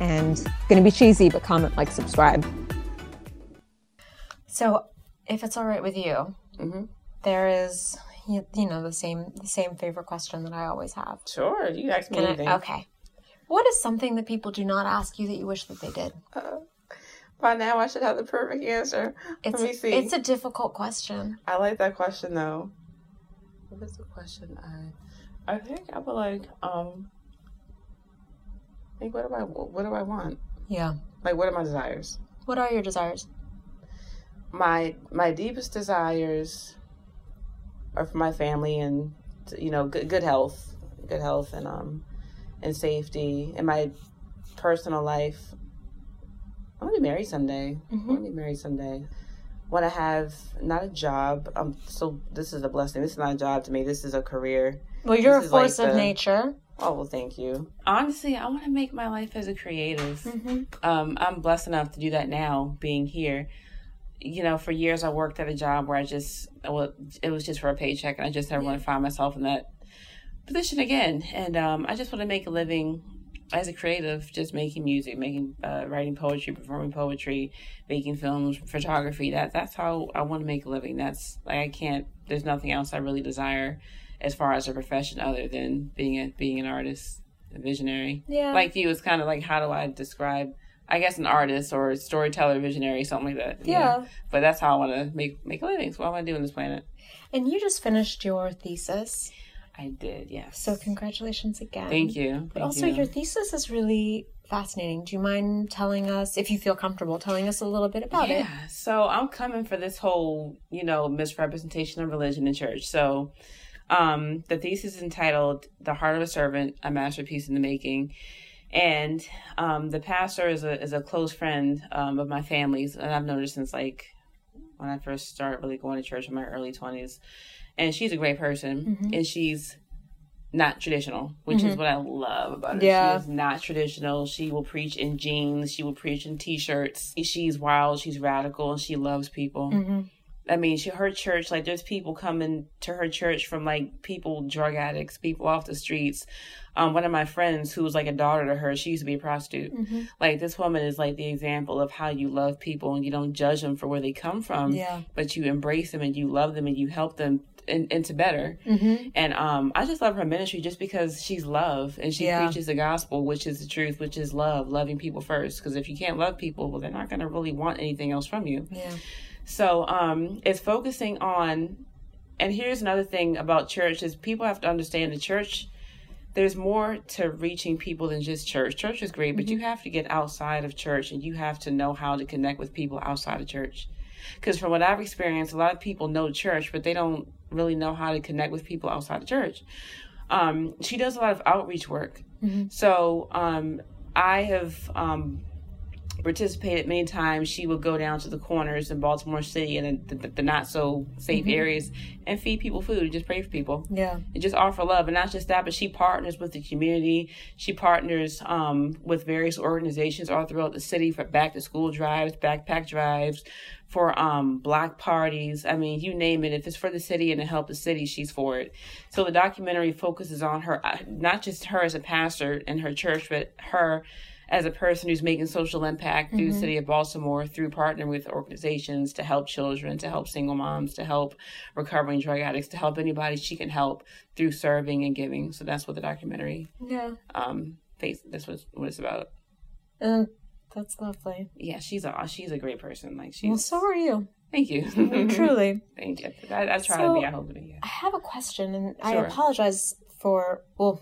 and going to be cheesy, but comment, like, subscribe. So, if it's all right with you, Mhm. there is you, you know the same the same favorite question that I always have. Sure, you ask me Can I- anything. okay. What is something that people do not ask you that you wish that they did? By now, I should have the perfect answer. It's Let me see. it's a difficult question. I like that question though. What is the question? I, I think I would like um. Like, what do I what do I want? Yeah. Like, what are my desires? What are your desires? My my deepest desires are for my family and you know good good health, good health and um and safety in my personal life. I want to be married someday. I want to be married someday. Want to have not a job. Um, so this is a blessing. This is not a job to me. This is a career. Well, you're This a is like force of the- nature. Oh well, thank you. Honestly, I want to make my life as a creative. Mm-hmm. Um, I'm blessed enough to do that now, being here. You know, for years I worked at a job where I just well, it was just for a paycheck, and I just never want to find myself in that position again. And um, I just want to make a living as a creative, just making music, making uh, writing poetry, performing poetry, making films, photography. That that's how I want to make a living. That's like I can't. There's nothing else I really desire as far as a profession other than being a being an artist, a visionary. Yeah. Like you, it's kind of like how do I describe? I guess an artist or a storyteller, visionary, something like that. Yeah. But that's how I want to make make a living. So what I want to do on this planet. And you just finished your thesis. I did, yes. So congratulations again. Thank you. But Thank also, you. your thesis is really fascinating. Do you mind telling us, if you feel comfortable, telling us a little bit about it? yeah. So I'm coming for this whole, you know, misrepresentation of religion in church. So um the thesis is entitled The Heart of a Servant, a Masterpiece in the Making. And um the pastor is a is a close friend um of my family's and I've known her since like when I first started really going to church in my early twenties. And she's a great person Mm-hmm. and she's not traditional, which is what I love about her. Yeah. She is not traditional. She will preach in jeans. She will preach in t-shirts. She's wild. She's radical, and she loves people. Mm-hmm. I mean, she her church like there's people coming to her church from like people drug addicts, people off the streets. Um, one of my friends who was like a daughter to her, she used to be a prostitute. Mm-hmm. Like this woman is like the example of how you love people and you don't judge them for where they come from, Yeah. but you embrace them and you love them and you help them in, into better. Mm-hmm. And um, I just love her ministry just because she's love and she Yeah. preaches the gospel, which is the truth, which is love, loving people first. Because if you can't love people, well, they're not going to really want anything else from you. Yeah. So um, it's focusing on, and here's another thing about church is people have to understand the church. There's more to reaching people than just church. Church is great, but you have to get outside of church and you have to know how to connect with people outside of church. Because from what I've experienced, a lot of people know church, but they don't really know how to connect with people outside of church. Um, she does a lot of outreach work. So um, I have um, participated many times. She would go down to the corners in Baltimore City and the, the, the not so safe areas and feed people food and just pray for people Yeah. and just offer love. And not just that, but she partners with the community. She partners um, with various organizations all throughout the city for back to school drives, backpack drives, for um, block parties. I mean, you name it. If it's for the city and to help the city, she's for it. So the documentary focuses on her, uh, not just her as a pastor in her church, but her as a person who's making social impact through the city of Baltimore through partnering with organizations to help children, to help single moms, to help recovering drug addicts, to help anybody she can help through serving and giving. So that's what the documentary Yeah. um face that's what, what it's about. And that's lovely. Yeah, she's a she's a great person. Like Well, so are you. thank you. Truly. thank you. I, I try So- to be, I hope to be. Yeah. I have a question, and I apologize for. Well,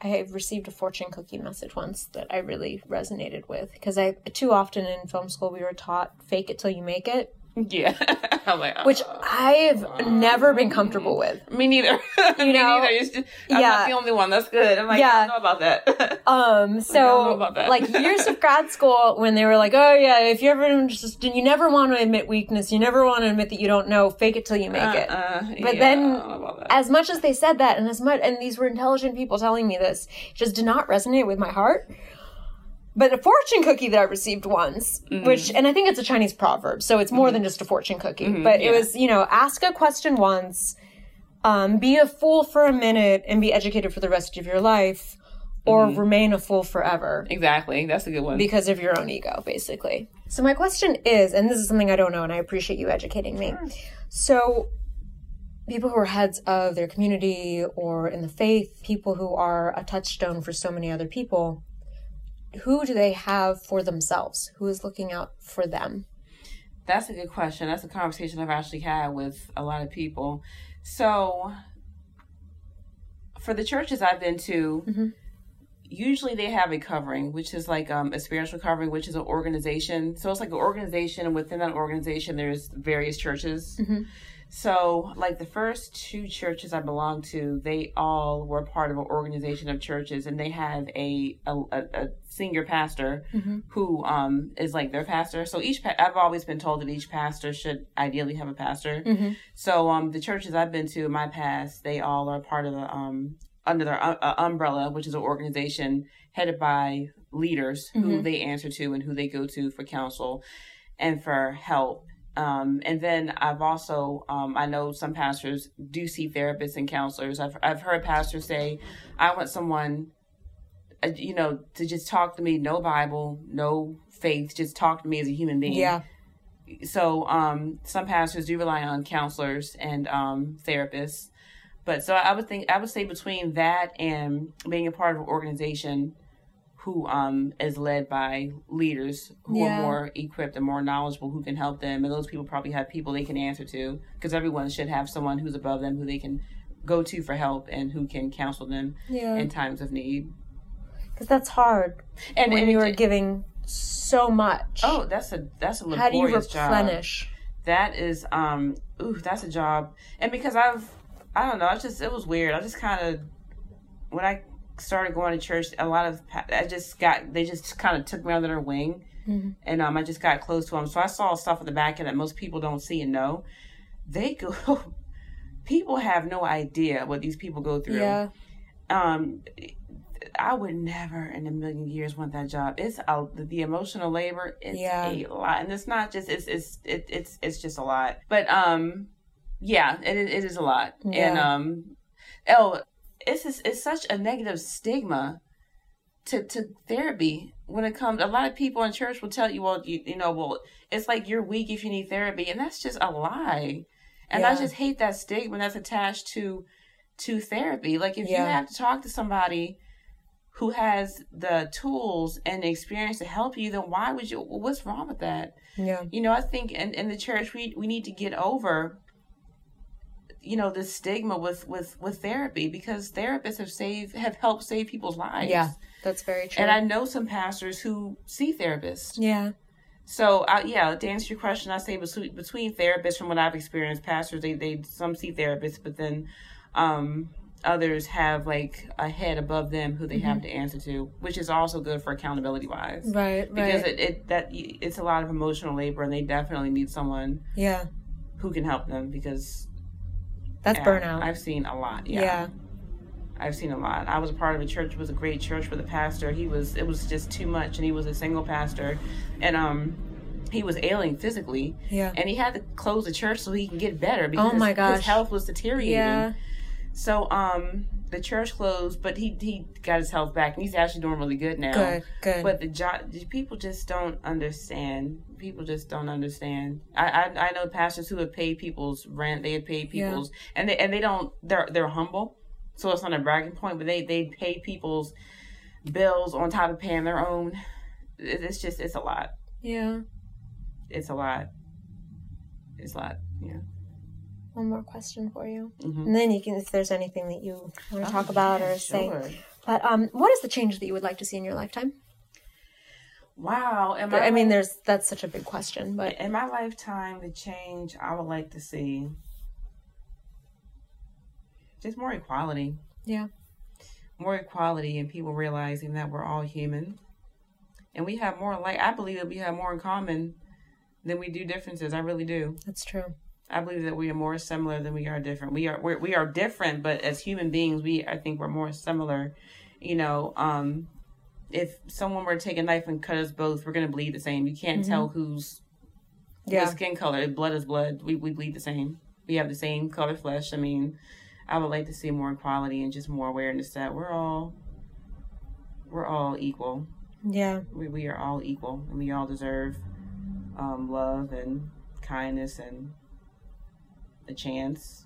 I received a fortune cookie message once that I really resonated with because I too often in film school we were taught fake it till you make it, Yeah. I'm like, which oh. I've never been comfortable with. Me neither. Me know? neither. Just, I'm Yeah. not the only one. That's good. I'm like, Yeah. I don't know about that. Um, so that. like years of grad school when they were like, oh yeah, if you're ever just, you never want to admit weakness, you never want to admit that you don't know, fake it till you make it. Uh, But yeah, then, I don't know about that. as much as they said that, and as much, and these were intelligent people telling me this, just did not resonate with my heart. But a fortune cookie that I received once, Mm-hmm. which, and I think it's a Chinese proverb, so it's more than just a fortune cookie. Mm-hmm. But it was, you know, ask a question once, um, be a fool for a minute, and be educated for the rest of your life, or Mm-hmm. remain a fool forever exactly. That's a good one. because of your own ego, basically. So my question is, and this is something I don't know, and I appreciate you educating me. So people who are heads of their community or in the faith, people who are a touchstone for so many other people, who do they have for themselves? Who is looking out for them? That's a good question. That's a conversation I've actually had with a lot of people. So, for the churches I've been to, Mm-hmm. Usually they have a covering, which is like um, a spiritual covering, which is an organization. So it's like an organization, and within that organization, there's various churches. Mm-hmm. So, like the first two churches I belonged to, they all were part of an organization of churches, and they have a a, a, a senior pastor Mm-hmm. who um is like their pastor. So each pa- I've always been told that each pastor should ideally have a pastor. Mm-hmm. So um the churches I've been to in my past, they all are part of the um under their uh, uh, umbrella, which is an organization headed by leaders who Mhm. they answer to and who they go to for counsel and for help. Um, and then I've also, um, I know some pastors do see therapists and counselors. I've, I've heard pastors say, I want someone, uh, you know, to just talk to me, no Bible, no faith, just talk to me as a human being Yeah. so um some pastors do rely on counselors and um therapists but so i would think i would say between that and being a part of an organization who um is led by leaders who Yeah. are more equipped and more knowledgeable who can help them and those people probably have people they can answer to because everyone should have someone who's above them who they can go to for help and who can counsel them Yeah. in times of need Because that's hard and, when and you are giving so much. oh that's a that's a How do you laborious job. that is um ooh that's a job and because i've i don't know I just it was weird i just kind of when i started going to church a lot of i just got they just kind of took me under their wing Mhm. and um i just got close to them so i saw stuff in the back end that most people don't see and know they go people have no idea what these people go through Yeah. um I would never in a million years want that job. It's a, the emotional labor. It's Yeah. a lot, and it's not just it's it's it, it's it's just a lot. But um, yeah, it is- it is a lot, and um, oh, it's just, it's such a negative stigma to to therapy when it comes. A lot of people in church will tell you, well, you you know, well, it's like you're weak if you need therapy, and that's just a lie. And I just hate that stigma that's attached to to therapy. Like if you have to talk to somebody who has the tools and the experience to help you, then why would you? What's wrong with that? Yeah. You know, I think in, in the church we we need to get over, you know, the stigma with with with therapy because therapists have saved have helped save people's lives. Yeah. That's very true. And I know some pastors who see therapists. yeah. So, uh, yeah, to answer your question, I say between, between therapists, from what I've experienced, pastors they they some see therapists, but then um, others have like a head above them who they have to answer to, which is also good for accountability wise. Right. Right. Because it, it that it's a lot of emotional labor, and they definitely need someone yeah. who can help them because That's burnout. I've seen a lot. yeah. Yeah. I've seen a lot. I was a part of a church. It was a great church for the pastor. He was. It was just too much, and he was a single pastor, and um, he was ailing physically, Yeah. and he had to close the church so he can get better because Oh my gosh. his health was deteriorating. Yeah. So um, the church closed, but he he got his health back, and he's actually doing really good now. Good. Good. But the job, people just don't understand. People just don't understand. I, I I know pastors who have paid people's rent. They have paid Yeah. people's, and they and they don't. They're they're humble, so it's not a bragging point. But they they pay people's bills on top of paying their own. It's just it's a lot. yeah. It's a lot. It's a lot. Yeah. One more question for you, Mhm. and then you can, if there's anything that you want to talk Oh, about yeah, or say. sure. But um, what is the change that you would like to see in your lifetime? Wow. Am I mean, there's that's such a big question, but in my lifetime, the change I would like to see just more equality. Yeah. More equality and people realizing that we're all human. And we have more like I believe that we have more in common than we do differences. I really do. That's true. I believe that we are more similar than we are different. We are we're, we are different, but as human beings, we I think we're more similar. You know, um, if someone were to take a knife and cut us both, we're gonna bleed the same. You can't mm-hmm. tell who's yeah. skin color. Blood is blood. We we bleed the same. We have the same color flesh. I mean, I would like to see more equality and just more awareness that we're all we're all equal. Yeah. We we are all equal and we all deserve um, love and kindness and a chance.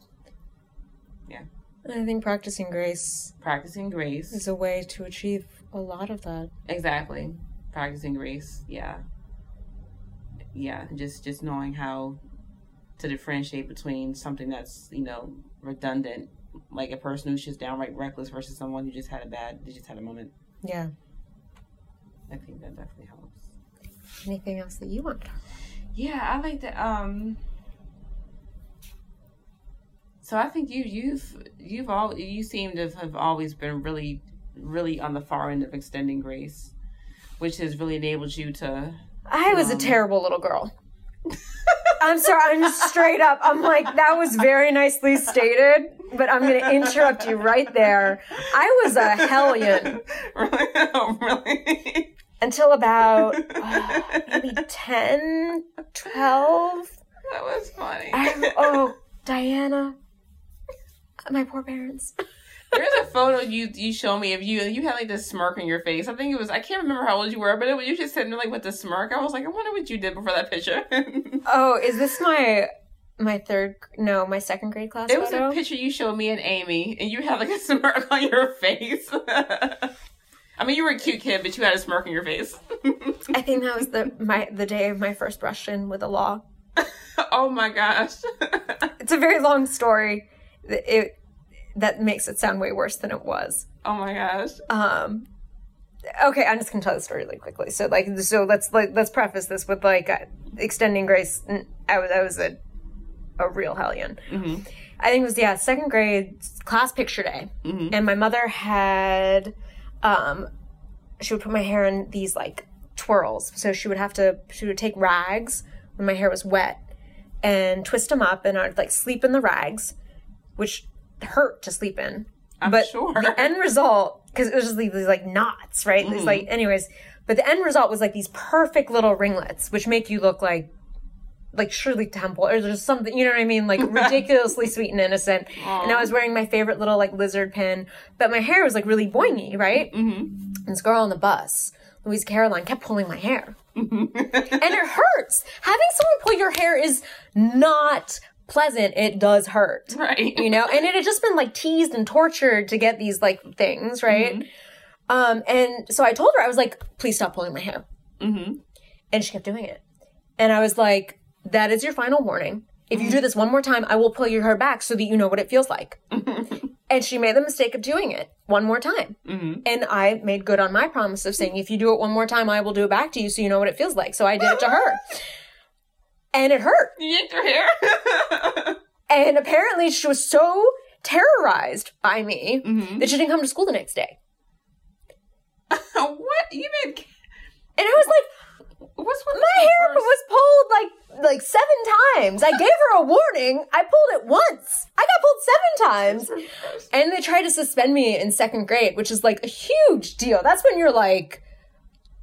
Yeah. I think practicing grace practicing grace is a way to achieve a lot of that. Exactly. Practicing grace. Yeah. Yeah, just just knowing how to differentiate between something that's, you know, redundant, like a person who's just downright reckless versus someone who just had a bad, they just had a moment. Yeah. I think that definitely helps. Anything else that you want? Yeah, I like that. Um. So I think you you've you've all you seem to have always been really really on the far end of extending grace, which has really enabled you to. I was um, a terrible little girl. I'm sorry, I'm straight up. I'm like, that was very nicely stated, but I'm going to interrupt you right there. I was a hellion. Really? Oh, really? Until about oh, maybe 10, 12. That was funny. I, oh, Diana. My poor parents. There's a photo you you show me of you, you had like this smirk on your face. I think it was I can't remember how old you were, but it was you just sitting there like with the smirk. I was like, I wonder what you did before that picture. oh, is this my my third no my second grade class? It photo? was a picture you showed me and Amy, and you had like a smirk on your face. I mean, you were a cute kid, but you had a smirk on your face. I think that was the my the day of my first brush in with the law. oh my gosh! it's a very long story. It that makes it sound way worse than it was. Oh my gosh. Um okay, I'm just gonna tell the story really quickly. So like, so let's like let's preface this with like uh, extending grace. I was I was a a real hellion. Mm-hmm. I think it was yeah second grade class picture day, mm-hmm. and my mother had um she would put my hair in these like twirls. So she would have to she would take rags when my hair was wet and twist them up, and I'd like sleep in the rags, which hurt to sleep in. I'm but sure. the end result, because it was just these like knots, right? Mm. These like, anyways, but the end result was like these perfect little ringlets, which make you look like like Shirley Temple or just something, you know what I mean? Like ridiculously sweet and innocent. Aww. And I was wearing my favorite little like lizard pin, but my hair was like really boingy, right? Mm-hmm. And this girl on the bus, Louise Caroline, kept pulling my hair. and it hurts. Having someone pull your hair is not pleasant, it does hurt. Right. You know, and it had just been like teased and tortured to get these like things, right? Mm-hmm. Um, and so I told her, I was like, please stop pulling my hair. Mm-hmm. And she kept doing it. And I was like, that is your final warning. If you do this one more time, I will pull your hair back so that you know what it feels like. and she made the mistake of doing it one more time. Mm-hmm. And I made good on my promise of saying, if you do it one more time, I will do it back to you so you know what it feels like. So I did it to her and it hurt. You yanked her hair. and apparently, she was so terrorized by me mm-hmm. that she didn't come to school the next day. what you mean? And I was like, "What's with my hair was pulled like like seven times. I gave her a warning. I pulled it once. I got pulled seven times, and they tried to suspend me in second grade, which is like a huge deal. That's when you're like."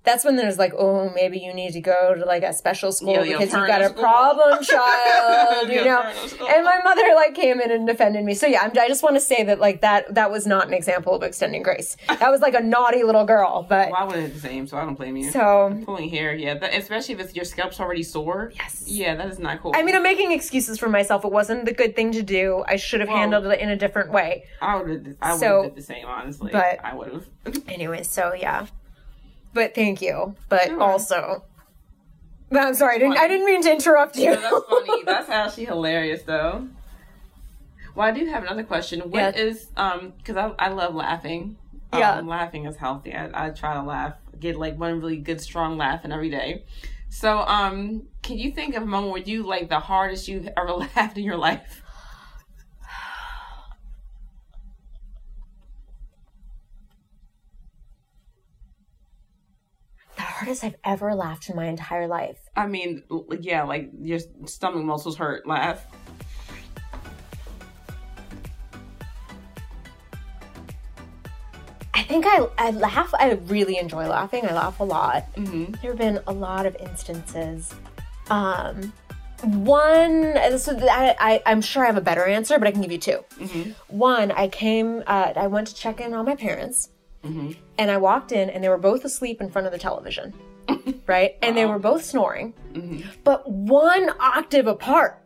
That's when there's like, oh, maybe you need to go to like a special school because you've got a school. problem child, you know. And my mother like came in and defended me. So yeah, I'm, i just want to say that like that that was not an example of extending grace. That was like a naughty little girl. But well, I would have the same, so I don't blame you. So pulling hair, yeah, that, especially if your scalp's already sore. Yes. Yeah, that is not cool. I mean, I'm making excuses for myself. It wasn't the good thing to do. I should have well, handled it in a different way. I would have. I would have did the same, honestly. But I would have. anyway, so yeah but thank you. But sure. also, I'm sorry. I didn't, I didn't mean to interrupt you. No, that's funny. That's actually hilarious, though. Well, I do have another question. What yeah. is um? Because I I love laughing. Yeah. Um, laughing is healthy. I, I try to laugh, get like one really good, strong laugh in every day. So, um, can you think of a moment where you like the hardest you've ever laughed in your life? Hardest I've ever laughed in my entire life. I mean, yeah, like your stomach muscles hurt. Laugh. I think I, I laugh. I really enjoy laughing. I laugh a lot. Mm-hmm. There have been a lot of instances. Um, one, so I, I, I'm sure I have a better answer, but I can give you 2 Mm-hmm. One, I came, uh, I went to check in on my parents, Mm-hmm. and I walked in, and they were both asleep in front of the television, right? And they were both snoring, Mm-hmm. but one octave apart.